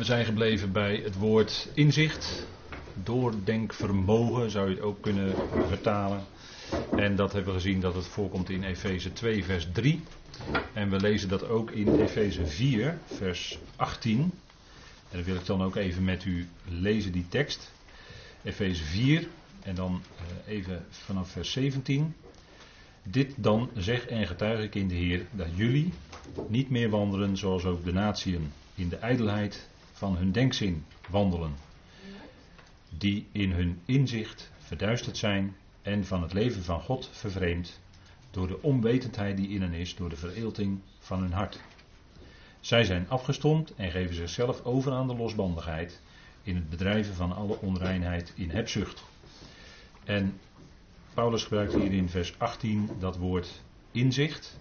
we zijn gebleven bij het woord inzicht. Doordenkvermogen zou je het ook kunnen vertalen. En dat hebben we gezien dat het voorkomt in Efeze 2, vers 3. En we lezen dat ook in Efeze 4, vers 18. En dan wil ik dan ook even met u lezen, die tekst. Efeze 4, en dan eh, even vanaf vers 17. Dit dan zeg en getuig ik in de Heer dat jullie niet meer wandelen zoals ook de natieën in de ijdelheid van hun denkzin wandelen, die in hun inzicht verduisterd zijn en van het leven van God vervreemd door de onwetendheid die in hen is, door de vereelting van hun hart. Zij zijn afgestompt en geven zichzelf over aan de losbandigheid in het bedrijven van alle onreinheid in hebzucht. En Paulus gebruikt hier in vers 18 dat woord inzicht.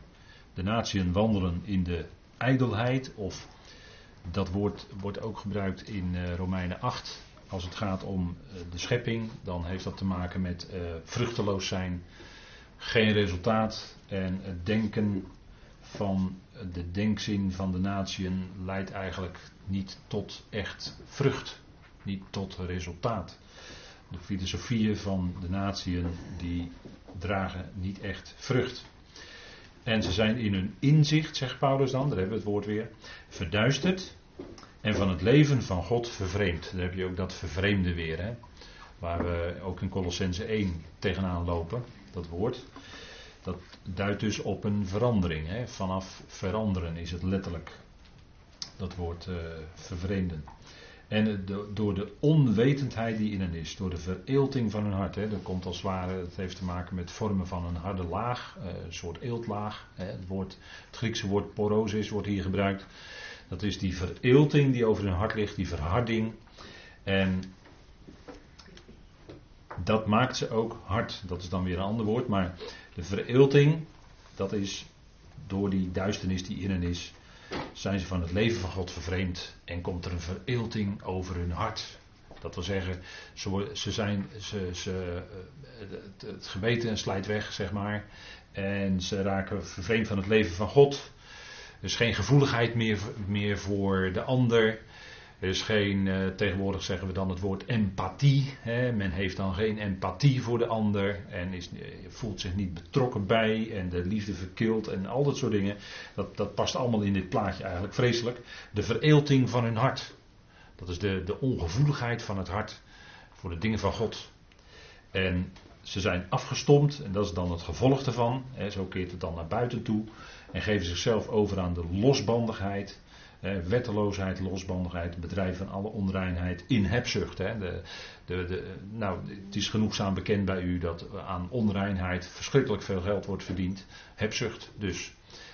De natieën wandelen in de ijdelheid of dat woord wordt ook gebruikt in uh, Romeinen 8. Als het gaat om uh, de schepping, dan heeft dat te maken met uh, vruchteloos zijn, geen resultaat en het denken van de denkzin van de natieën leidt eigenlijk niet tot echt vrucht, niet tot resultaat. De filosofieën van de natieën die dragen niet echt vrucht. En ze zijn in hun inzicht, zegt Paulus dan, daar hebben we het woord weer, verduisterd en van het leven van God vervreemd. Daar heb je ook dat vervreemde weer, hè? waar we ook in Colossense 1 tegenaan lopen, dat woord. Dat duidt dus op een verandering. Hè? Vanaf veranderen is het letterlijk dat woord uh, vervreemden. En door de onwetendheid die in hen is, door de vereelting van hun hart. Hè, dat komt als het ware, het heeft te maken met vormen van een harde laag, eh, een soort eeltlaag. Hè, het, woord, het Griekse woord porosis wordt hier gebruikt. Dat is die vereelting die over hun hart ligt, die verharding. En dat maakt ze ook hard. Dat is dan weer een ander woord, maar de vereelting, dat is door die duisternis die in hen is, zijn ze van het leven van God vervreemd en komt er een vereelting over hun hart. Dat wil zeggen, ze, zijn, ze, ze, het, het geweten slijt weg, zeg maar. En ze raken vervreemd van het leven van God. Er is geen gevoeligheid meer, meer voor de ander. Er is geen, uh, tegenwoordig zeggen we dan het woord empathie. Hè. Men heeft dan geen empathie voor de ander en is, eh, voelt zich niet betrokken bij en de liefde verkilt en al dat soort dingen. Dat, dat past allemaal in dit plaatje eigenlijk vreselijk. De vereelting van hun hart. Dat is de, de ongevoeligheid van het hart voor de dingen van God. En ze zijn afgestompt en dat is dan het gevolg ervan. Hè. Zo keert het dan naar buiten toe en geven zichzelf over aan de losbandigheid wetteloosheid, losbandigheid, bedrijf van alle onreinheid in hebzucht. Hè. De, de, de, nou, het is genoegzaam bekend bij u dat aan onreinheid verschrikkelijk veel geld wordt verdiend. Hebzucht dus.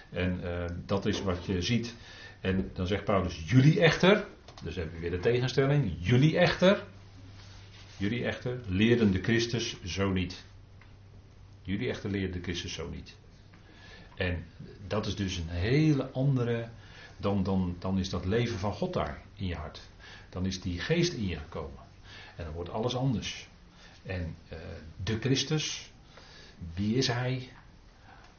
En uh, dat is wat je ziet. En dan zegt Paulus, jullie echter, dus heb je weer de tegenstelling, jullie echter, jullie echter leerden de Christus zo niet. Jullie echter leerden de Christus zo niet. En dat is dus een hele andere dan, dan, dan is dat leven van God daar in je hart. Dan is die geest in je gekomen. En dan wordt alles anders. En uh, de Christus, wie is hij?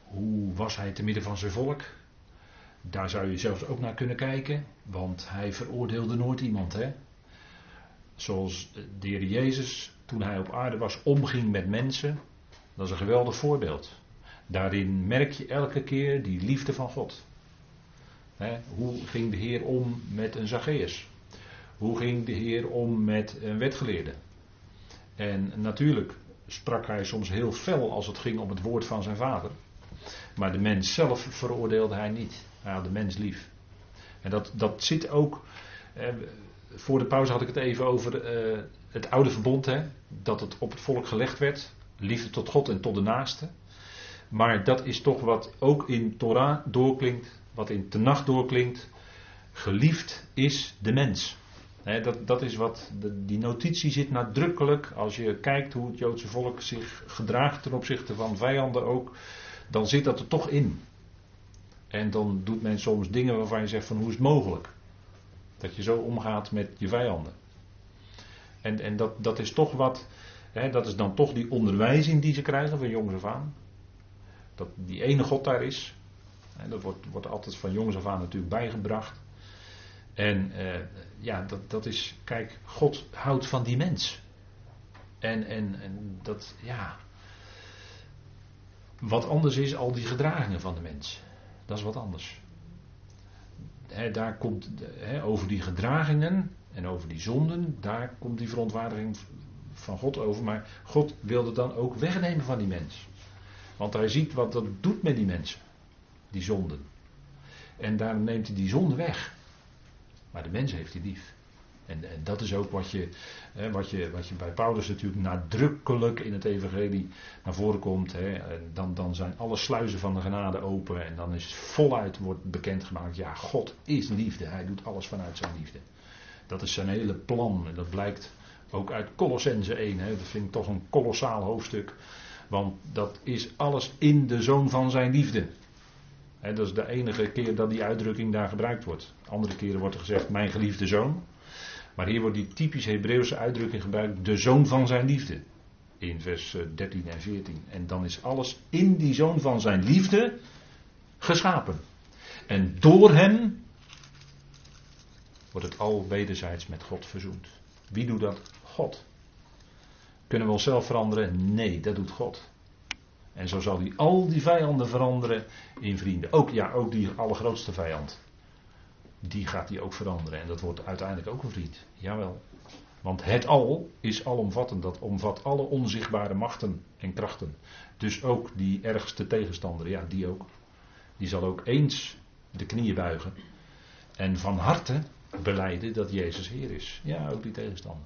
Hoe was hij te midden van zijn volk? Daar zou je zelfs ook naar kunnen kijken, want hij veroordeelde nooit iemand. Hè? Zoals de Heer Jezus, toen hij op aarde was, omging met mensen. Dat is een geweldig voorbeeld. Daarin merk je elke keer die liefde van God hoe ging de Heer om met een Zacchaeus? Hoe ging de Heer om met een wetgeleerde? En natuurlijk sprak hij soms heel fel als het ging om het woord van zijn vader. Maar de mens zelf veroordeelde hij niet. Hij had de mens lief. En dat, dat zit ook. Eh, voor de pauze had ik het even over eh, het oude verbond. Hè, dat het op het volk gelegd werd. Liefde tot God en tot de naaste. Maar dat is toch wat ook in Torah doorklinkt wat in de nacht doorklinkt. Geliefd is de mens. dat, dat is wat, die notitie zit nadrukkelijk. Als je kijkt hoe het Joodse volk zich gedraagt ten opzichte van vijanden ook, dan zit dat er toch in. En dan doet men soms dingen waarvan je zegt van hoe is het mogelijk? Dat je zo omgaat met je vijanden. En, en dat, dat is toch wat, dat is dan toch die onderwijzing die ze krijgen van jongs af aan. Dat die ene God daar is, dat wordt, wordt altijd van jongs af aan natuurlijk bijgebracht. En uh, ja, dat, dat is, kijk, God houdt van die mens. En, en, en dat, ja. Wat anders is al die gedragingen van de mens. Dat is wat anders. daar komt, over die gedragingen en over die zonden, daar komt die verontwaardiging van God over. Maar God wilde dan ook wegnemen van die mens. Want hij ziet wat dat doet met die mensen, die zonden. En daarom neemt hij die zonde weg. Maar de mens heeft hij lief. En, en, dat is ook wat je, hè, wat, je, wat je bij Paulus natuurlijk nadrukkelijk in het evangelie naar voren komt. Hè. Dan, dan zijn alle sluizen van de genade open en dan is voluit wordt bekendgemaakt, ja, God is liefde. Hij doet alles vanuit zijn liefde. Dat is zijn hele plan en dat blijkt ook uit Colossense 1. Hè. Dat vind ik toch een kolossaal hoofdstuk. Want dat is alles in de zoon van zijn liefde. Dat is de enige keer dat die uitdrukking daar gebruikt wordt. Andere keren wordt er gezegd mijn geliefde zoon. Maar hier wordt die typisch Hebreeuwse uitdrukking gebruikt, de zoon van zijn liefde. In vers 13 eh, en 14. En dan is alles in die zoon van zijn liefde geschapen. En door hem wordt het al wederzijds met God verzoend. Wie doet dat? God. Kunnen we onszelf veranderen? Nee, dat doet God. En zo zal hij al die vijanden veranderen in vrienden. Ook, ja, ook die allergrootste vijand. Die gaat hij ook veranderen. En dat wordt uiteindelijk ook een vriend. Jawel. Want het al is alomvattend. Dat omvat alle onzichtbare machten en krachten. Dus ook die ergste tegenstander, ja, die ook. Die zal ook eens de knieën buigen. En van harte beleiden dat Jezus Heer is. Ja, ook die tegenstander.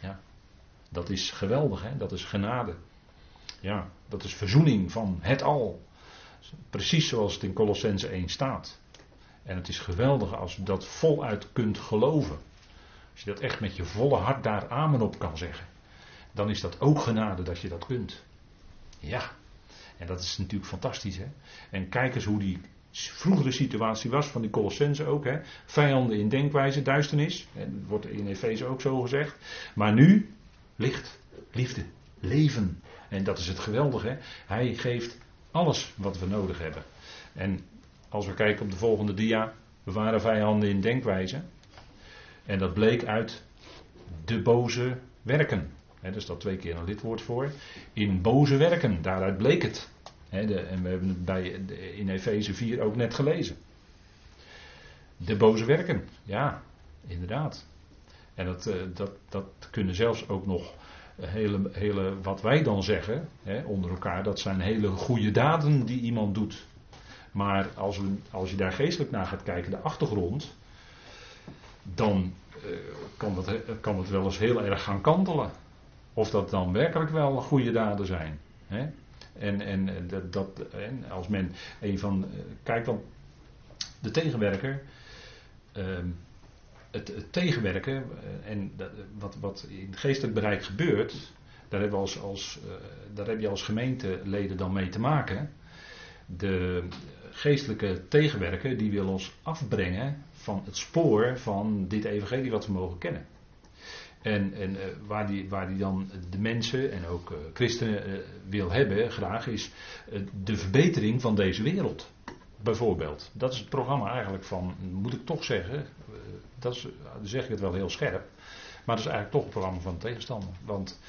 Ja. Dat is geweldig, hè? dat is genade. Ja, dat is verzoening van het al. Precies zoals het in Colossense 1 staat. En het is geweldig als je dat voluit kunt geloven. Als je dat echt met je volle hart daar amen op kan zeggen. Dan is dat ook genade dat je dat kunt. Ja. En dat is natuurlijk fantastisch. Hè? En kijk eens hoe die vroegere situatie was van die Colossense ook. Hè? Vijanden in denkwijze, duisternis. En dat wordt in Efeze ook zo gezegd. Maar nu licht, liefde, leven. En dat is het geweldige. Hij geeft alles wat we nodig hebben. En als we kijken op de volgende dia. We waren vijanden in denkwijze. En dat bleek uit de boze werken. He, er staat twee keer een lidwoord voor. In boze werken, daaruit bleek het. de, en we hebben het bij, in Efeze 4 ook net gelezen. De boze werken, ja, inderdaad. En dat, eh, dat, dat kunnen zelfs ook nog hele, hele, wat wij dan zeggen hè, onder elkaar, dat zijn hele goede daden die iemand doet. Maar als, we, als je daar geestelijk naar gaat kijken, de achtergrond, dan uh, kan, dat, kan het wel eens heel erg gaan kantelen. Of dat dan werkelijk wel goede daden zijn. Hè? En, en, dat, dat, als men een van. Kijk dan, de tegenwerker. Ehm, het, tegenwerken eh, en dat, wat, wat in het geestelijk bereik gebeurt, daar, hebben we als, als, uh, daar heb je als gemeenteleden dan mee te maken. De geestelijke tegenwerker die wil ons afbrengen van het spoor van dit evangelie wat we mogen kennen. En, en waar, die, waar die dan de mensen en ook christenen wil hebben, graag, is de verbetering van deze wereld. Bijvoorbeeld. Dat is het programma eigenlijk van, moet ik toch zeggen, dat is, dan zeg ik het wel heel scherp. Maar dat is eigenlijk toch het programma van de tegenstander. Want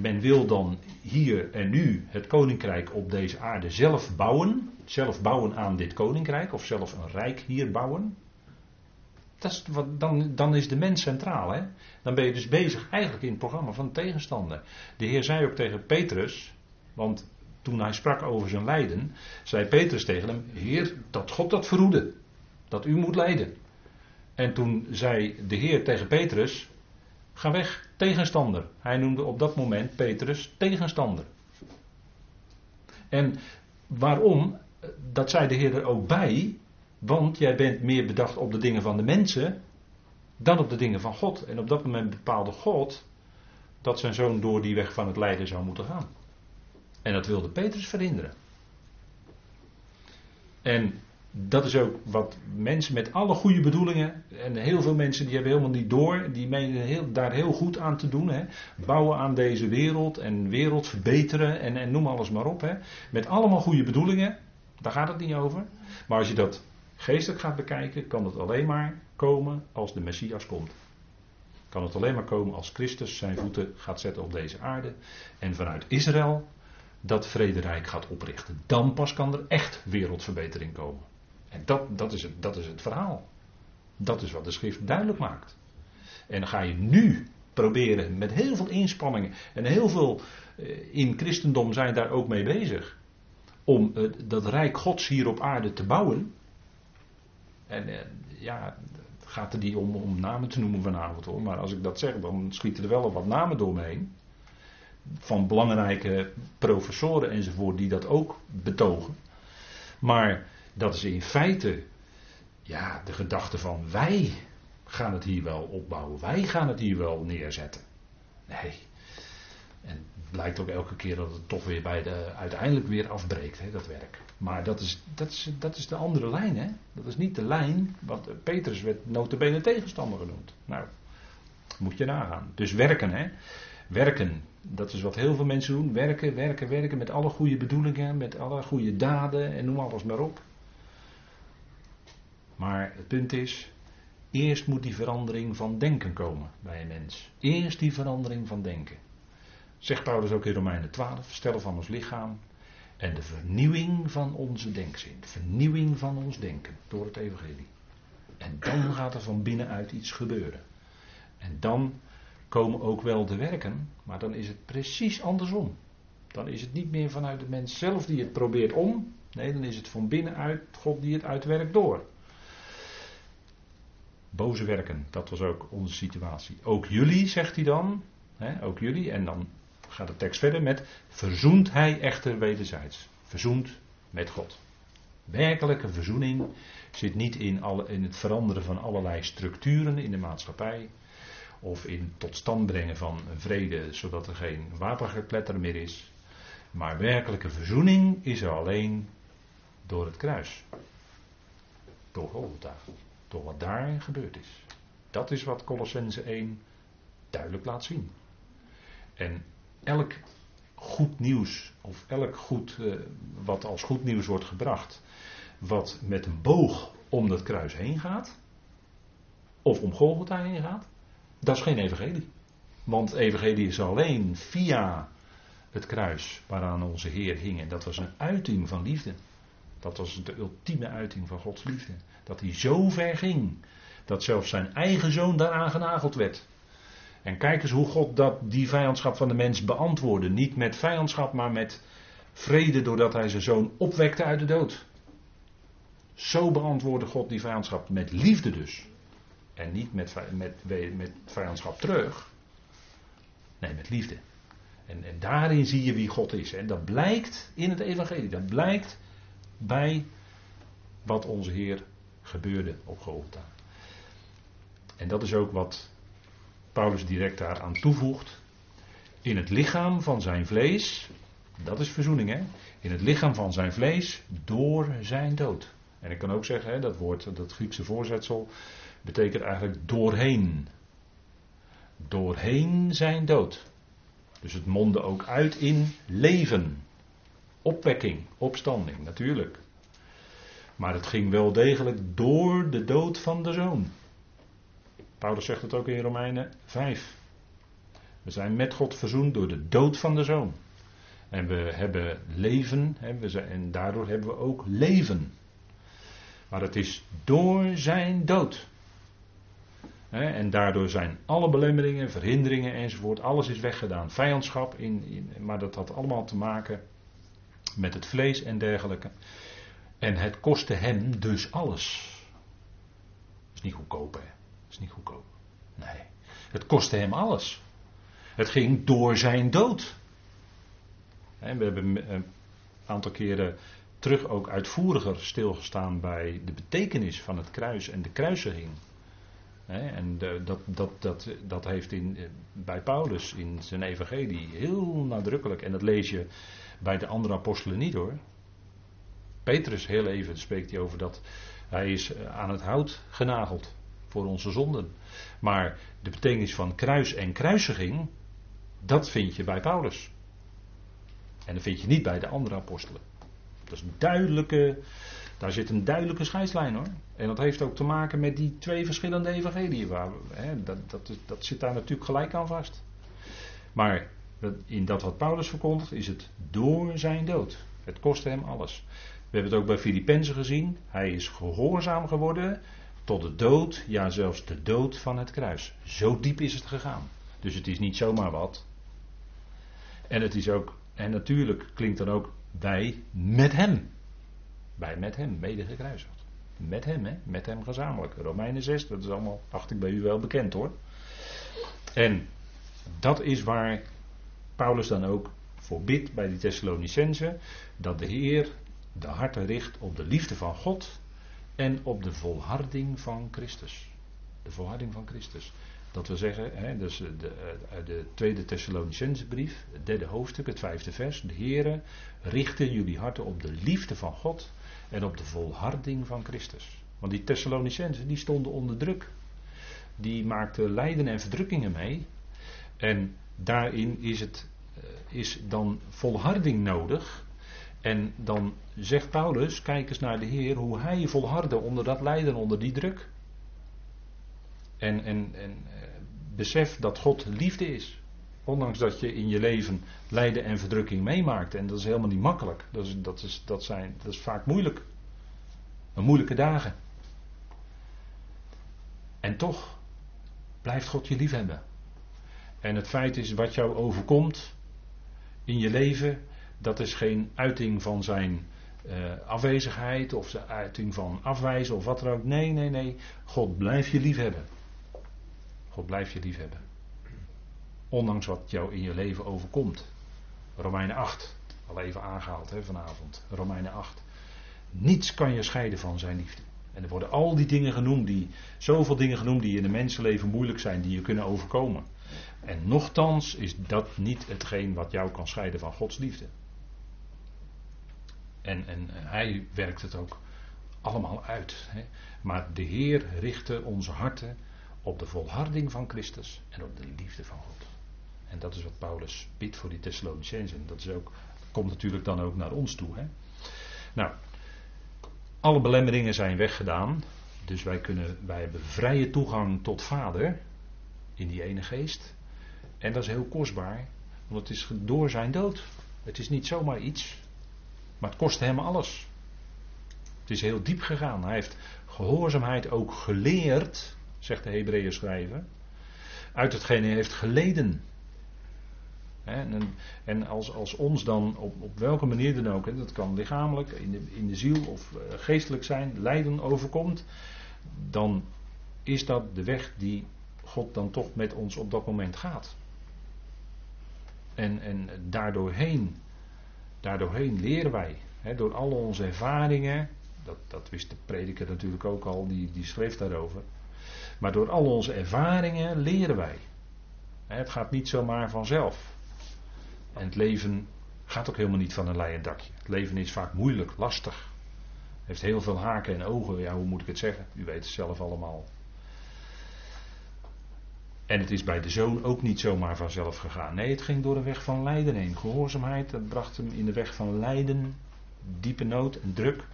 men wil dan hier en nu het koninkrijk op deze aarde zelf bouwen. Zelf bouwen aan dit koninkrijk. Of zelf een rijk hier bouwen. Dat is wat, dan, dan is de mens centraal. Hè? Dan ben je dus bezig eigenlijk in het programma van de tegenstander. De Heer zei ook tegen Petrus. Want toen hij sprak over zijn lijden. Zei Petrus tegen hem. Heer, dat God dat verhoede. Dat u moet lijden. En toen zei de Heer tegen Petrus: Ga weg, tegenstander. Hij noemde op dat moment Petrus tegenstander. En waarom? Dat zei de Heer er ook bij. Want jij bent meer bedacht op de dingen van de mensen dan op de dingen van God. En op dat moment bepaalde God dat zijn zoon door die weg van het lijden zou moeten gaan. En dat wilde Petrus verhinderen. En dat is ook wat mensen met alle goede bedoelingen, en heel veel mensen die hebben helemaal niet door, die menen heel, daar heel goed aan te doen. Hè. Bouwen aan deze wereld en wereld verbeteren en, en noem alles maar op. Hè. Met allemaal goede bedoelingen, daar gaat het niet over. Maar als je dat geestelijk gaat bekijken, kan het alleen maar komen als de Messias komt. Kan het alleen maar komen als Christus zijn voeten gaat zetten op deze aarde. En vanuit Israël dat vrederijk gaat oprichten. Dan pas kan er echt wereldverbetering komen. En dat, dat, is, het, dat is het verhaal. Dat is wat de schrift duidelijk maakt. En dan ga je nu proberen met heel veel inspanningen en heel veel eh, in christendom zijn daar ook mee bezig. Om eh, dat rijk gods hier op aarde te bouwen. En eh, ja, gaat er niet om, om namen te noemen vanavond hoor. Maar als ik dat zeg, dan schieten er wel wat namen door me heen. Van belangrijke professoren enzovoort die dat ook betogen. Maar dat is in feite ja, de gedachte van wij gaan het hier wel opbouwen. Wij gaan het hier wel neerzetten. Nee. En het blijkt ook elke keer dat het toch weer bij de, uiteindelijk weer afbreekt, hè, dat werk. Maar dat is, dat, is, dat is de andere lijn, hè. Dat is niet de lijn, want Petrus werd notabene tegenstander genoemd. Nou, moet je nagaan. Dus werken, hè. Werken, dat is wat heel veel mensen doen. Werken, werken, werken met alle goede bedoelingen, met alle goede daden en noem alles maar op. Maar het punt is, eerst moet die verandering van denken komen bij een mens. Eerst die verandering van denken. Zegt Paulus ook in Romeinen 12, stellen van ons lichaam en de vernieuwing van onze denkzin. Vernieuwing van ons denken door het evangelie. En dan gaat er van binnenuit iets gebeuren. En dan komen ook wel de werken, maar dan is het precies andersom. Dan is het niet meer vanuit de mens zelf die het probeert om. Nee, dan is het van binnenuit God die het uitwerkt door. Boze werken, dat was ook onze situatie. Ook jullie, zegt hij dan. Hè, ook jullie. En dan gaat de tekst verder met. Verzoent hij echter wederzijds. Verzoend met God. Werkelijke verzoening zit niet in, alle, in het veranderen van allerlei structuren in de maatschappij. Of in tot stand brengen van een vrede, zodat er geen wapengekletter meer is. Maar werkelijke verzoening is er alleen door het kruis. Door Golgotha. Door wat daar gebeurd is. Dat is wat Colossense 1 duidelijk laat zien. En elk goed nieuws, of elk goed, uh, wat als goed nieuws wordt gebracht, wat met een boog om dat kruis heen gaat, of om Golgotha heen gaat, dat is geen evangelie. Want evangelie is alleen via het kruis waaraan onze Heer hing. En dat was een uiting van liefde. Dat was de ultieme uiting van Gods liefde. Dat hij zo ver ging. Dat zelfs zijn eigen zoon daaraan genageld werd. En kijk eens hoe God dat, die vijandschap van de mens beantwoordde. Niet met vijandschap, maar met vrede doordat hij zijn zoon opwekte uit de dood. Zo beantwoordde God die vijandschap. Met liefde dus. En niet met, met, met vijandschap terug. Nee, met liefde. En, en daarin zie je wie God is. En dat blijkt in het evangelie. Dat blijkt bij wat onze Heer gebeurde op Golgotha. En dat is ook wat Paulus direct daaraan toevoegt. In het lichaam van zijn vlees, dat is verzoening hè, in het lichaam van zijn vlees door zijn dood. En ik kan ook zeggen, hè, dat woord, dat Griekse voorzetsel, betekent eigenlijk doorheen. Doorheen zijn dood. Dus het mondde ook uit in leven. Opwekking, opstanding, natuurlijk. Maar het ging wel degelijk door de dood van de zoon. Paulus zegt het ook in Romeinen 5. We zijn met God verzoend door de dood van de zoon. En we hebben leven, en daardoor hebben we ook leven. Maar het is door zijn dood. En daardoor zijn alle belemmeringen, verhinderingen enzovoort, alles is weggedaan. Vijandschap, in, in, maar dat had allemaal te maken met het vlees en dergelijke. En het kostte hem dus alles. Is niet goedkoop, hè? Is niet goedkoop. Nee. Het kostte hem alles. Het ging door zijn dood. we hebben een aantal keren terug ook uitvoeriger stilgestaan bij de betekenis van het kruis en de kruisiging. En dat, dat, dat, dat heeft in, bij Paulus in zijn evangelie heel nadrukkelijk, en dat lees je bij de andere apostelen niet hoor. Petrus, heel even spreekt hij over dat hij is eh, aan het hout genageld voor onze zonden. Maar de betekenis van kruis en kruisiging, dat vind je bij Paulus. En dat vind je niet bij de andere apostelen. Dat is een duidelijke, Daar zit een duidelijke scheidslijn hoor. En dat heeft ook te maken met die twee verschillende evangeliën. Waar, hè, dat, dat, dat zit daar natuurlijk gelijk aan vast. Maar in dat wat Paulus verkondigt is het door zijn dood. Het kostte hem alles. We hebben het ook bij Filippenzen gezien. Hij is gehoorzaam geworden tot de dood, ja zelfs de dood van het kruis. Zo diep is het gegaan. Dus het is niet zomaar wat. En het is ook, en natuurlijk klinkt dan ook bij met hem. Bij met hem, mede gekruisigd. Met hem, hè? met hem gezamenlijk. Romeinen 6, dat is allemaal, dacht ik bij u wel bekend hoor. En dat is waar Paulus dan ook voor bidt bij die Thessalonicenzen. Dat de Heer de harten richt op de liefde van God en op de volharding van Christus. De volharding van Christus. Dat wil zeggen, hè, dus de, de tweede Thessalonicense brief, het derde hoofdstuk, het vijfde vers. De Heere richten jullie harten op de liefde van God en op de volharding van Christus. Want die Thessalonicenzen die stonden onder druk. Die maakten lijden en verdrukkingen mee. En daarin is, het, eh, is dan volharding nodig. En dan zegt Paulus, kijk eens naar de Heer, hoe hij volhardde onder dat lijden, onder die druk. En, en, en eh, besef dat God liefde is. Ondanks dat je in je leven lijden en verdrukking meemaakt. En dat is helemaal niet makkelijk. Dat is, dat is, dat zijn, dat is vaak moeilijk. Een moeilijke dagen. En toch blijft God je liefhebben. En het feit is wat jou overkomt in je leven, dat is geen uiting van zijn uh, afwezigheid of zijn uiting van afwijzen of wat dan ook. Nee, nee, nee. God blijft je liefhebben. God blijft je liefhebben. Ondanks wat jou in je leven overkomt. Romeinen 8, al even aangehaald hè, vanavond. Romeinen 8. Niets kan je scheiden van zijn liefde. En er worden al die dingen genoemd, die, zoveel dingen genoemd die in een mensenleven moeilijk zijn, die je kunnen overkomen. En nochtans is dat niet hetgeen wat jou kan scheiden van Gods liefde. En, en hij werkt het ook allemaal uit. Hè. Maar de Heer richtte onze harten op de volharding van Christus en op de liefde van God. En dat is wat Paulus biedt voor die Thessalonicenzen. Dat is ook, komt natuurlijk dan ook naar ons toe. Hè. Nou, alle belemmeringen zijn weggedaan. Dus wij, kunnen, wij hebben vrije toegang tot Vader in die ene geest. En dat is heel kostbaar, want het is door zijn dood. Het is niet zomaar iets, maar het kostte hem alles. Het is heel diep gegaan. Hij heeft gehoorzaamheid ook geleerd, zegt de Hebreeën schrijver, uit hetgene hij heeft geleden. En, en als, als, ons dan op, op welke manier dan ook, dat kan lichamelijk, in de, in de ziel of eh, geestelijk zijn, lijden overkomt, dan is dat de weg die God dan toch met ons op dat moment gaat. En, en daardoorheen, daardoorheen leren wij, door al onze ervaringen, dat, dat wist de prediker natuurlijk ook al, die, die schreef daarover. Maar door al onze ervaringen leren wij. Het gaat niet zomaar vanzelf. En het leven gaat ook helemaal niet van een leien dakje. Het leven is vaak moeilijk, lastig. Heeft heel veel haken en ogen. Ja, hoe moet ik het zeggen? U weet het zelf allemaal. En het is bij de zoon ook niet zomaar vanzelf gegaan. Nee, het ging door een weg van lijden heen. Gehoorzaamheid, dat bracht hem in de weg van lijden, diepe nood en druk.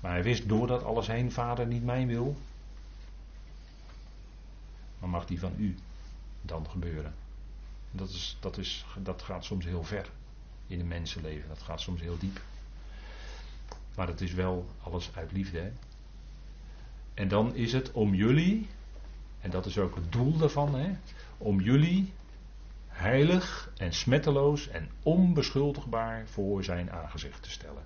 Maar hij wist door dat alles heen, vader, niet mijn wil. Maar mag die van u dan gebeuren? Dat, is, dat, is, dat gaat soms heel ver in een mensenleven. Dat gaat soms heel diep. Maar het is wel alles uit liefde. Hè? En dan is het om jullie, en dat is ook het doel daarvan, hè, om jullie heilig en smetteloos en onbeschuldigbaar voor zijn aangezicht te stellen.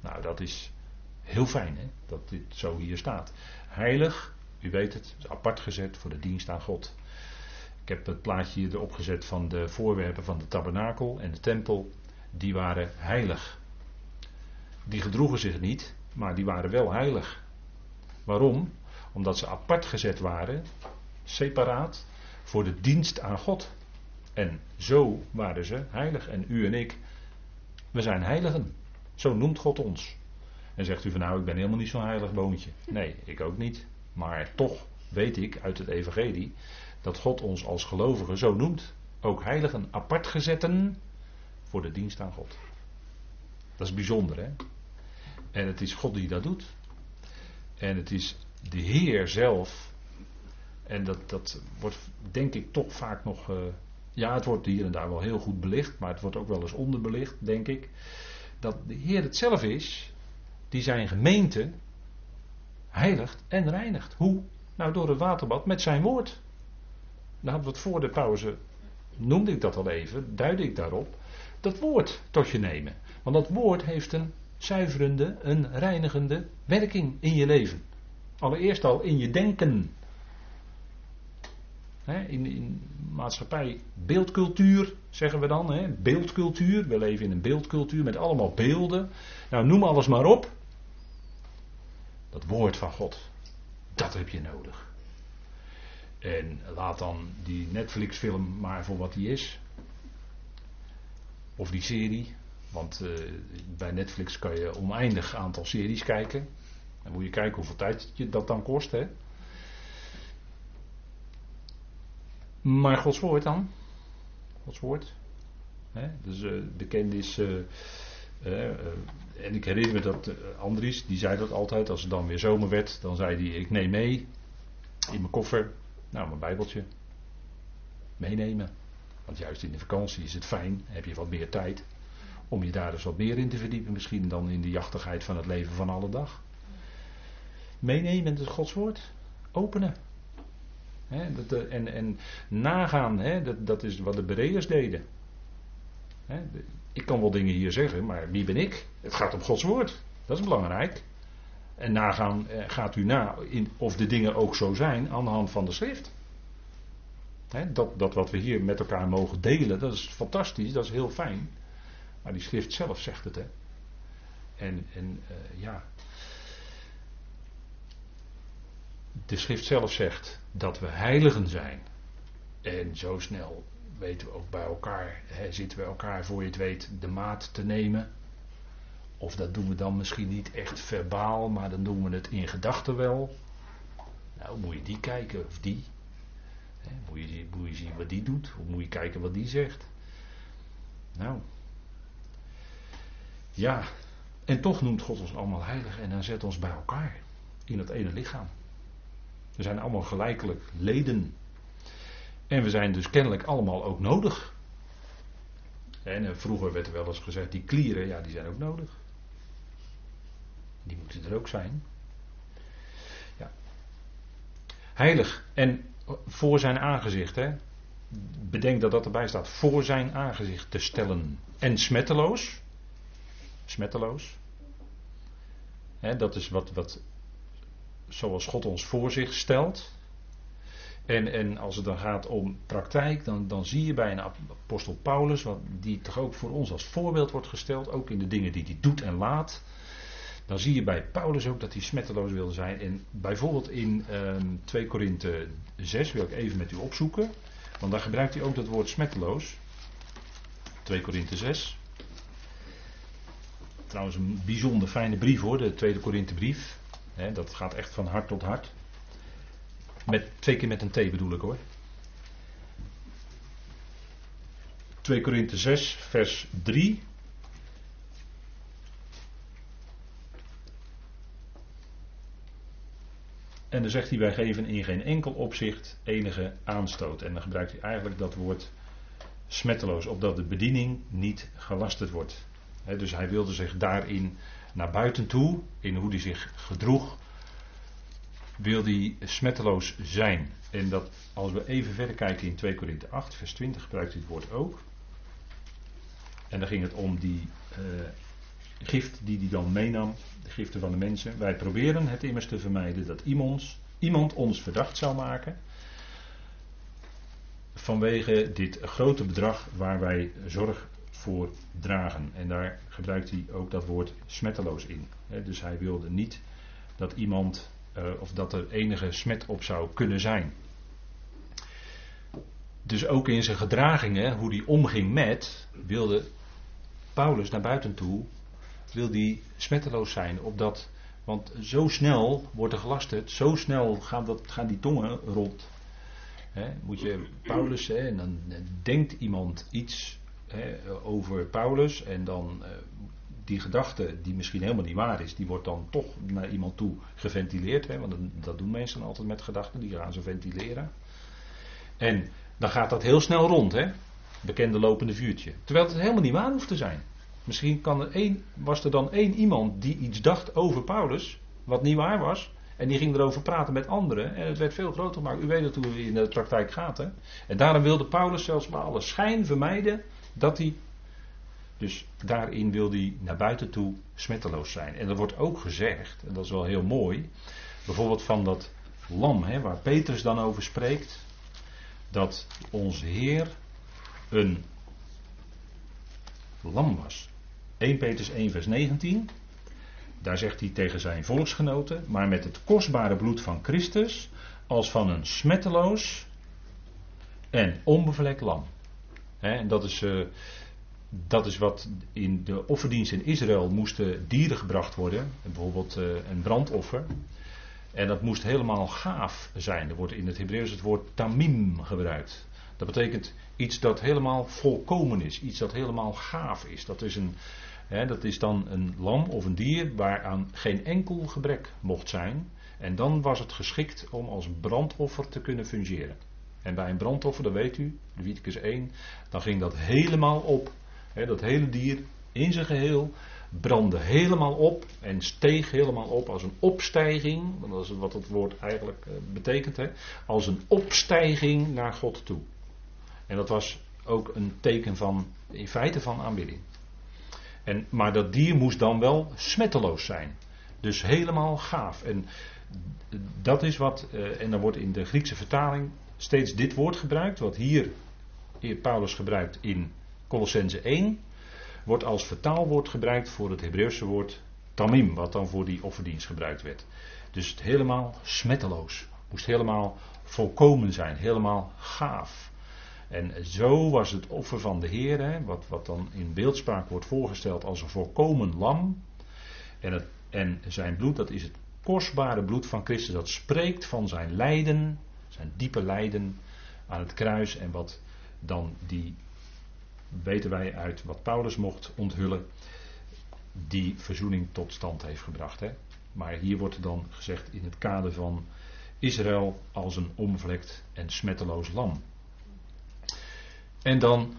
Nou, dat is heel fijn hè, dat dit zo hier staat. Heilig, u weet het, is apart gezet voor de dienst aan God. Ik heb het plaatje hier erop gezet van de voorwerpen van de tabernakel en de tempel. Die waren heilig. Die gedroegen zich niet, maar die waren wel heilig. Waarom? Omdat ze apart gezet waren, separaat, voor de dienst aan God. En zo waren ze heilig. En u en ik, we zijn heiligen. Zo noemt God ons. En zegt u van nou, ik ben helemaal niet zo'n heilig boontje. Nee, ik ook niet. Maar toch weet ik uit het evangelie dat God ons als gelovigen zo noemt. Ook heiligen apart gezetten voor de dienst aan God. Dat is bijzonder hè. En het is God die dat doet. En het is de Heer zelf. En dat, dat wordt denk ik toch vaak nog. Uh, ja, het wordt hier en daar wel heel goed belicht. Maar het wordt ook wel eens onderbelicht, denk ik. Dat de Heer het zelf is. Die zijn gemeente heiligt en reinigt. Hoe? Nou, door het waterbad met zijn woord. Dan hadden voor de pauze, noemde ik dat al even, duidde ik daarop. Dat woord tot je nemen. Want dat woord heeft een zuiverende, een reinigende werking in je leven. Allereerst al in je denken. in, in maatschappij beeldcultuur, zeggen we dan. beeldcultuur, we leven in een beeldcultuur met allemaal beelden. Nou, noem alles maar op. Dat woord van God, dat heb je nodig. En laat dan die Netflix-film maar voor wat die is. Of die serie. Want uh, bij Netflix kan je oneindig aantal series kijken. Dan moet je kijken hoeveel tijd je dat dan kost. Hè? Maar Gods woord dan? Gods woord. Hè? Dus uh, bekend is. Uh, en ik herinner me dat Andries, die zei dat altijd. Als het dan weer zomer werd, dan zei hij: Ik neem mee in mijn koffer. Nou, mijn Bijbeltje. Meenemen. Want juist in de vakantie is het fijn, heb je wat meer tijd. Om je daar dus wat meer in te verdiepen, misschien dan in de jachtigheid van het leven van alle dag. Meenemen, het Gods woord. Openen. dat, eh, en, en nagaan, dat, dat is wat de Bereërs deden. ik kan wel dingen hier zeggen, maar wie ben ik? Het gaat om Gods woord. Dat is belangrijk. En nagaan eh, gaat u na in, of de dingen ook zo zijn aan de hand van de schrift. dat, dat wat we hier met elkaar mogen delen, dat is fantastisch, dat is heel fijn. Maar die schrift zelf zegt het, hè. En, en uh, ja. De schrift zelf zegt dat we heiligen zijn. En zo snel weten we ook bij elkaar, hè, zitten we elkaar voor je het weet de maat te nemen. Of dat doen we dan misschien niet echt verbaal, maar dan doen we het in gedachten wel. Nou, moet je die kijken of die. moet, je, moet je zien wat die doet, of moet je kijken wat die zegt. Nou. Ja, en toch noemt God ons allemaal heilig en dan zet ons bij elkaar in het ene lichaam. We zijn allemaal gelijkelijk leden. En we zijn dus kennelijk allemaal ook nodig. En eh, vroeger werd er wel eens gezegd, die klieren, ja, die zijn ook nodig. Die moeten er ook zijn. Ja. Heilig en voor zijn aangezicht. Hè. Bedenk dat dat erbij staat. Voor zijn aangezicht te stellen. En smetteloos. Smetteloos. Dat is wat, wat zoals God ons voor zich stelt. En, en als het dan gaat om praktijk, dan, dan zie je bij een apostel Paulus, wat, die toch ook voor ons als voorbeeld wordt gesteld, ook in de dingen die hij doet en laat. Dan zie je bij Paulus ook dat hij smetteloos wilde zijn. En bijvoorbeeld in uh, ehm, 2 Korinthe 6 wil ik even met u opzoeken. Want daar gebruikt hij ook dat woord smetteloos. 2 Korinthe 6. Trouwens een bijzonder fijne brief hoor, de tweede Korinthe brief. Dat gaat echt van hart tot hart. Met, twee keer met een T bedoel ik hoor. 2 Korinthe 6, vers 3. En dan zegt hij, wij geven in geen enkel opzicht enige aanstoot. En dan gebruikt hij eigenlijk dat woord smetteloos, opdat de bediening niet gelasterd wordt. dus hij wilde zich daarin naar buiten toe, in hoe hij zich gedroeg, wilde hij smetteloos zijn. En dat als we even verder kijken in 2 Korinthe 8, vers 20 gebruikt het woord ook. En dan ging het om die uh, gift die hij dan meenam de giften van de mensen. Wij proberen het immers te vermijden dat iemand, iemand ons verdacht zou maken. Vanwege dit grote bedrag waar wij zorg voor dragen. En daar gebruikt hij ook dat woord smetteloos in. dus hij wilde niet dat iemand uh, of dat er enige smet op zou kunnen zijn. Dus ook in zijn gedragingen, hoe hij omging met, wilde Paulus naar buiten toe wil die smetteloos zijn. Opdat, want zo snel wordt er gelasterd, zo snel gaan, dat, gaan die tongen rond. moet je Paulus, en dan denkt iemand iets over Paulus en dan uh, die gedachte, die misschien helemaal niet waar is, die wordt dan toch naar iemand toe geventileerd. Hè, want dat doen mensen altijd met gedachten, die gaan ze ventileren. En dan gaat dat heel snel rond, hè? bekende lopende vuurtje. Terwijl het helemaal niet waar hoeft te zijn. Misschien kan er één, was er dan één iemand die iets dacht over Paulus, wat niet waar was. En die ging erover praten met anderen. En het werd veel groter Maar U weet het hoe het in de praktijk gaat. Hè? En daarom wilde Paulus zelfs bij alle schijn vermijden dat hij. Dus daarin wil hij naar buiten toe smetteloos zijn. En er wordt ook gezegd, en dat is wel heel mooi. Bijvoorbeeld van dat lam, hè, waar Petrus dan over spreekt. Dat onze Heer een lam was. 1 Petrus 1 vers 19. Daar zegt hij tegen zijn volksgenoten, maar met het kostbare bloed van Christus, als van een smetteloos en onbevlekt lam. En dat is, uh, dat is wat in de offerdienst in Israël moesten dieren gebracht worden, bijvoorbeeld uh, een brandoffer. En dat moest helemaal gaaf zijn. Er wordt in het Hebreeuws het woord tamim gebruikt. Dat betekent iets dat helemaal volkomen is, iets dat helemaal gaaf is. Dat is een, dat is dan een lam of een dier waaraan geen enkel gebrek mocht zijn. En dan was het geschikt om als brandoffer te kunnen fungeren. En bij een brandoffer, dat weet u, Leviticus 1, dan ging dat helemaal op. dat hele dier in zijn geheel brandde helemaal op en steeg helemaal op als een opstijging. Dat is wat het woord eigenlijk eh, betekent. He, als een opstijging naar God toe. En dat was ook een teken van, in feite van aanbidding. En, maar dat dier moest dan wel smetteloos zijn. Dus helemaal gaaf. En dat is wat, eh, en dan wordt in de Griekse vertaling steeds dit woord gebruikt, wat hier Paulus gebruikt in Colossense 1, wordt als vertaalwoord gebruikt voor het Hebreeuwse woord tamim, wat dan voor die offerdienst gebruikt werd. Dus het helemaal smetteloos, moest helemaal volkomen zijn, helemaal gaaf. En zo was het offer van de Heer, wat, wat dan in beeldspraak wordt voorgesteld als een volkomen lam. En, het, en zijn bloed, dat is het kostbare bloed van Christus. Dat spreekt van zijn lijden, zijn diepe lijden aan het kruis. En wat dan die, weten wij uit wat Paulus mocht onthullen, die verzoening tot stand heeft gebracht. Hè. Maar hier wordt dan gezegd in het kader van Israël als een onvlekt en smetteloos lam. En dan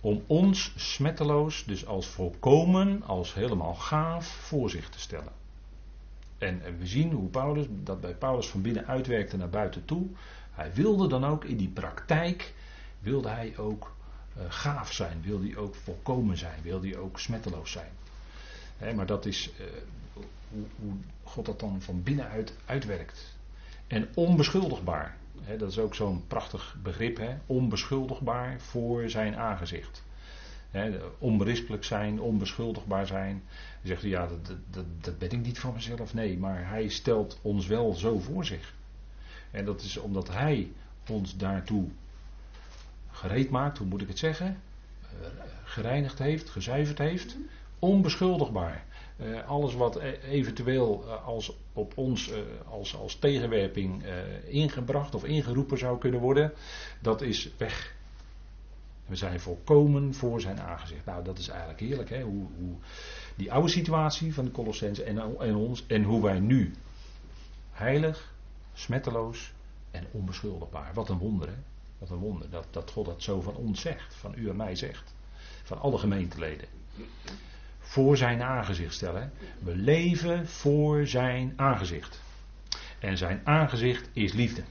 om ons smetteloos, dus als volkomen, als helemaal gaaf voor zich te stellen. En, we zien hoe Paulus, dat bij Paulus van binnen uitwerkte naar buiten toe. Hij wilde dan ook in die praktijk, wilde hij ook uh, gaaf zijn, wilde hij ook volkomen zijn, wilde hij ook smetteloos zijn. maar dat is uh, hoe, hoe, God dat dan van binnenuit uitwerkt. En onbeschuldigbaar dat is ook zo'n prachtig begrip, onbeschuldigbaar voor zijn aangezicht. Onberispelijk zijn, onbeschuldigbaar zijn. Dan zegt u, ja, dat, dat, dat ben ik niet van mezelf. Nee, maar hij stelt ons wel zo voor zich. En dat is omdat hij ons daartoe gereed maakt, hoe moet ik het zeggen? Eh, gereinigd heeft, gezuiverd heeft. Onbeschuldigbaar. Uh, alles wat e- eventueel uh, als op ons uh, als, als tegenwerping ingebracht of ingeroepen zou kunnen worden, dat is weg. We zijn volkomen voor zijn aangezicht. Nou, dat is eigenlijk heerlijk, hè? Hoe, hoe die oude situatie van de Colossense en, en ons, en hoe wij nu heilig, smetteloos en onbeschuldigbaar. Wat een wonder, hè? Wat een wonder dat, dat God dat zo van ons zegt, van u en mij zegt, van alle gemeenteleden voor zijn aangezicht stellen. We leven voor zijn aangezicht. En zijn aangezicht is liefde.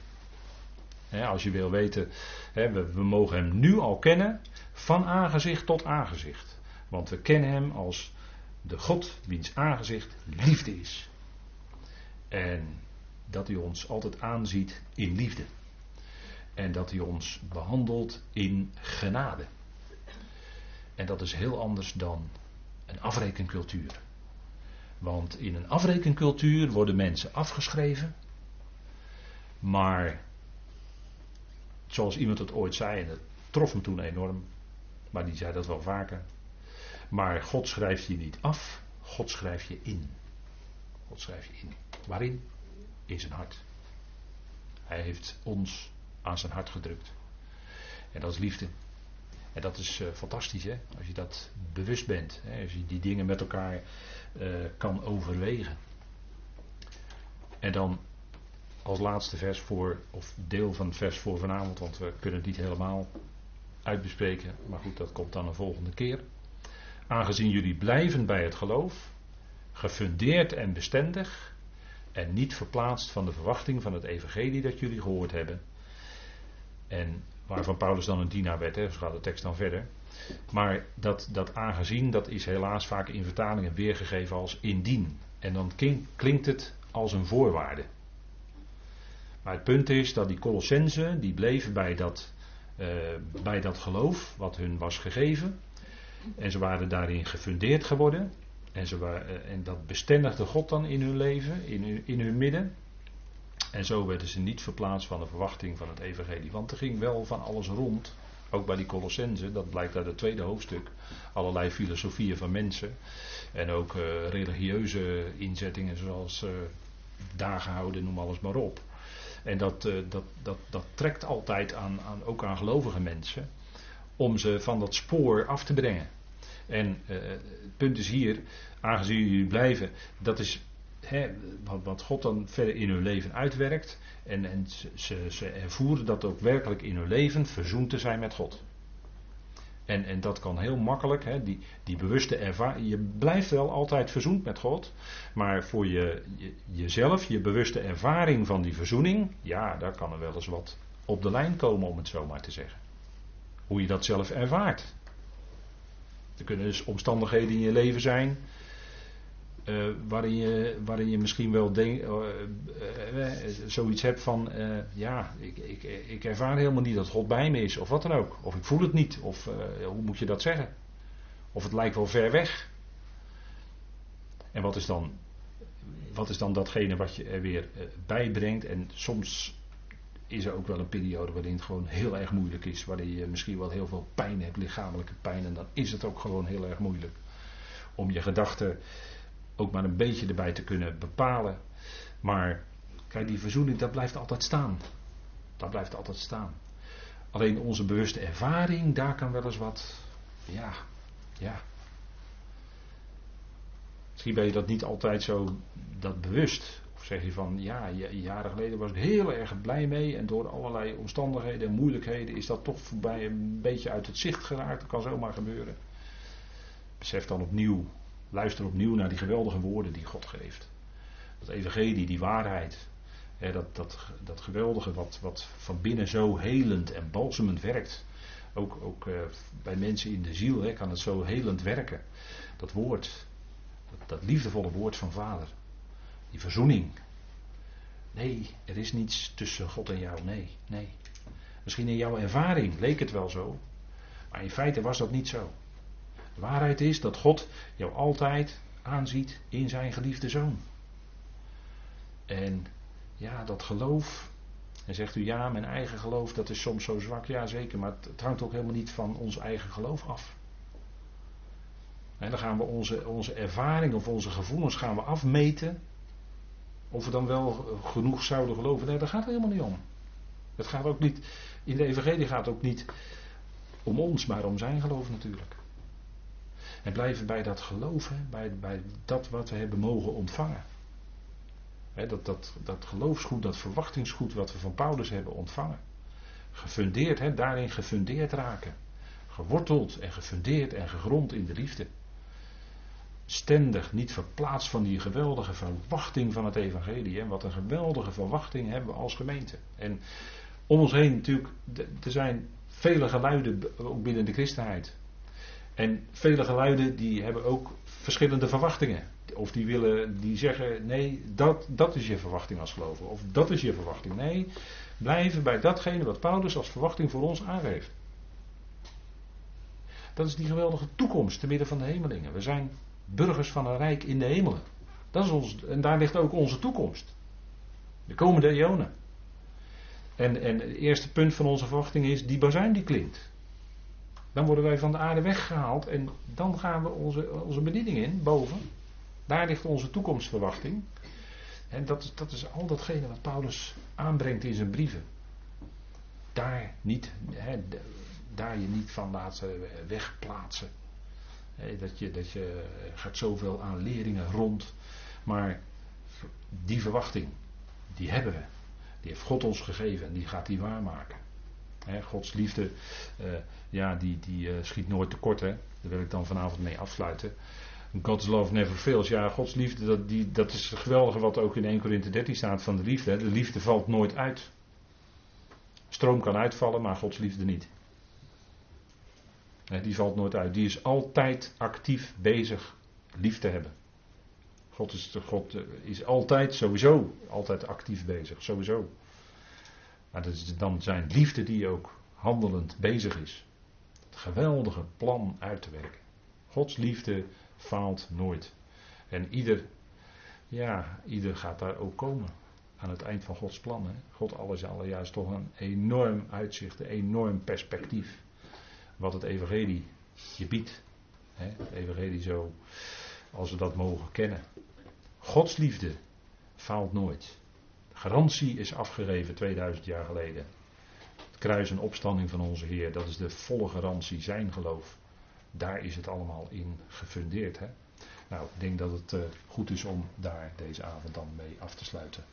Als je wil weten, we, mogen hem nu al kennen van aangezicht tot aangezicht. Want we kennen hem als de God wiens aangezicht liefde is. En dat hij ons altijd aanziet in liefde. En dat hij ons behandelt in genade. En dat is heel anders dan een afrekencultuur. Want in een afrekencultuur worden mensen afgeschreven. Maar, zoals iemand het ooit zei, en dat trof me toen enorm, maar die zei dat wel vaker. Maar God schrijft je niet af, God schrijft je in. God schrijft je in. Waarin? In zijn hart. Hij heeft ons aan zijn hart gedrukt. En dat is liefde. En dat is uh, fantastisch, hè? als je dat bewust bent. Hè? Als je die dingen met elkaar uh, kan overwegen. En dan als laatste vers voor, of deel van het vers voor vanavond, want we kunnen het niet helemaal uitbespreken. Maar goed, dat komt dan een volgende keer. Aangezien jullie blijven bij het geloof, gefundeerd en bestendig, en niet verplaatst van de verwachting van het evangelie dat jullie gehoord hebben. En waarvan Paulus dan een dienaar werd, hè, zo gaat de tekst dan verder. Maar dat, dat aangezien, dat is helaas vaak in vertalingen weergegeven als indien. En dan klinkt het als een voorwaarde. Maar het punt is dat die Colossensen, die bleven bij dat, uh, bij dat geloof wat hun was gegeven. En ze waren daarin gefundeerd geworden. En, ze waren, uh, en dat bestendigde God dan in hun leven, in hun, in hun midden. En zo werden ze niet verplaatst van de verwachting van het evangelie. Want er ging wel van alles rond. Ook bij die Colossenzen, dat blijkt uit het tweede hoofdstuk. Allerlei filosofieën van mensen. En ook uh, religieuze inzettingen zoals dagen houden, noem alles maar op. En dat, uh, dat, dat, dat trekt altijd aan, aan, ook aan gelovige mensen. Om ze van dat spoor af te brengen. En het punt is hier, aangezien jullie blijven, dat is wat, wat, God dan verder in hun leven uitwerkt. En, en ze, ze, ervoeren dat ook werkelijk in hun leven verzoend te zijn met God. En, en dat kan heel makkelijk, hè, die, die bewuste ervaring. Je blijft wel altijd verzoend met God, maar voor je, je, jezelf, je bewuste ervaring van die verzoening, ja, daar kan er wel eens wat op de lijn komen, om het zo maar te zeggen. Hoe je dat zelf ervaart. Er kunnen dus omstandigheden in je leven zijn uh, waarin, je, waarin je misschien wel uh, uh, zoiets hebt van, ja, ik, ik, ik ervaar helemaal niet dat God bij me is, of wat dan ook. Of ik voel het niet, of hoe moet je dat zeggen? Of het lijkt wel ver weg. En wat is dan, wat is dan datgene wat je er weer bijbrengt? En soms is er ook wel een periode waarin het gewoon heel erg moeilijk is, waarin je misschien wel heel veel pijn hebt, lichamelijke pijn, en dan is het ook gewoon heel erg moeilijk om je gedachten ook maar een beetje erbij te kunnen bepalen. Maar kijk, die verzoening, dat blijft altijd staan. Dat blijft altijd staan. Alleen onze bewuste ervaring, daar kan wel eens wat. Ja, ja. Misschien ben je dat niet altijd zo dat bewust. Of zeg je van, ja, jaren geleden was ik heel erg blij mee. En door allerlei omstandigheden en moeilijkheden is dat toch voorbij een beetje uit het zicht geraakt. Dat kan zomaar gebeuren. Besef dan opnieuw Luister opnieuw naar die geweldige woorden die God geeft. Dat evangelie, die waarheid. Hè, dat, dat, dat geweldige wat, wat van binnen zo helend en balsemend werkt. Ook, ook uh, bij mensen in de ziel hè, kan het zo helend werken. Dat woord, dat, dat liefdevolle woord van Vader. Die verzoening. Nee, er is niets tussen God en jou. Nee, nee. Misschien in jouw ervaring leek het wel zo. Maar in feite was dat niet zo. Waarheid is dat God jou altijd aanziet in zijn geliefde zoon. En ja, dat geloof. En zegt u ja, mijn eigen geloof dat is soms zo zwak. Ja, zeker, maar het, hangt ook helemaal niet van ons eigen geloof af. En dan gaan we onze, onze ervaring of onze gevoelens gaan we afmeten. Of we dan wel genoeg zouden geloven. Nee, daar gaat het helemaal niet om. Het gaat ook niet, in de evangelie gaat het ook niet om ons, maar om zijn geloof natuurlijk. En blijven bij dat geloven, bij, bij dat wat we hebben mogen ontvangen. dat, dat, dat geloofsgoed, dat verwachtingsgoed wat we van Paulus hebben ontvangen. Gefundeerd, daarin gefundeerd raken. Geworteld en gefundeerd en gegrond in de liefde. Stendig, niet verplaatst van die geweldige verwachting van het evangelie. Wat een geweldige verwachting hebben we als gemeente. En om ons heen natuurlijk, er zijn vele geluiden, ook binnen de christenheid. En vele geluiden die hebben ook verschillende verwachtingen. Of die willen, die zeggen, nee, dat, dat is je verwachting als gelover. Of dat is je verwachting. Nee, blijven bij datgene wat Paulus als verwachting voor ons aangeeft. Dat is die geweldige toekomst te midden van de hemelingen. We zijn burgers van een rijk in de hemelen. Dat is ons, en daar ligt ook onze toekomst. De komende eonen. En, en het eerste punt van onze verwachting is, die bazuin die klinkt. Dan worden wij van de aarde weggehaald en dan gaan we onze, onze bediening in, boven. Daar ligt onze toekomstverwachting. En dat is, dat is al datgene wat Paulus aanbrengt in zijn brieven. Daar niet, daar je niet van laten wegplaatsen. dat, je, dat je gaat zoveel aan leringen rond. Maar die verwachting, die hebben we. Die heeft God ons gegeven en die gaat die waarmaken. Gods liefde, uh, ja, die, die uh, schiet nooit tekort. Hè? Daar wil ik dan vanavond mee afsluiten. God's love never fails. Ja, Gods liefde, dat, die, dat is het geweldige wat ook in 1 Corinthië 13 staat van de liefde. De liefde valt nooit uit. Stroom kan uitvallen, maar Gods liefde niet. Die valt nooit uit. Die is altijd actief bezig lief te hebben. God is, God eh, is altijd, sowieso, altijd actief bezig. Sowieso. Maar dat is dan zijn liefde die ook handelend bezig is. Het geweldige plan uit te werken. Gods liefde faalt nooit. En ieder, ja, ieder gaat daar ook komen. Aan het eind van Gods plan. Hè. God alles alle juist toch een enorm uitzicht, een enorm perspectief. Wat het evangelie je biedt. Hè. Het evangelie zo, als we dat mogen kennen. Gods liefde faalt nooit. Garantie is afgegeven 2000 jaar geleden. Het kruis en opstanding van onze Heer, dat is de volle garantie, zijn geloof. Daar is het allemaal in gefundeerd. Hè? Nou, ik denk dat het uh, goed is om daar deze avond dan mee af te sluiten.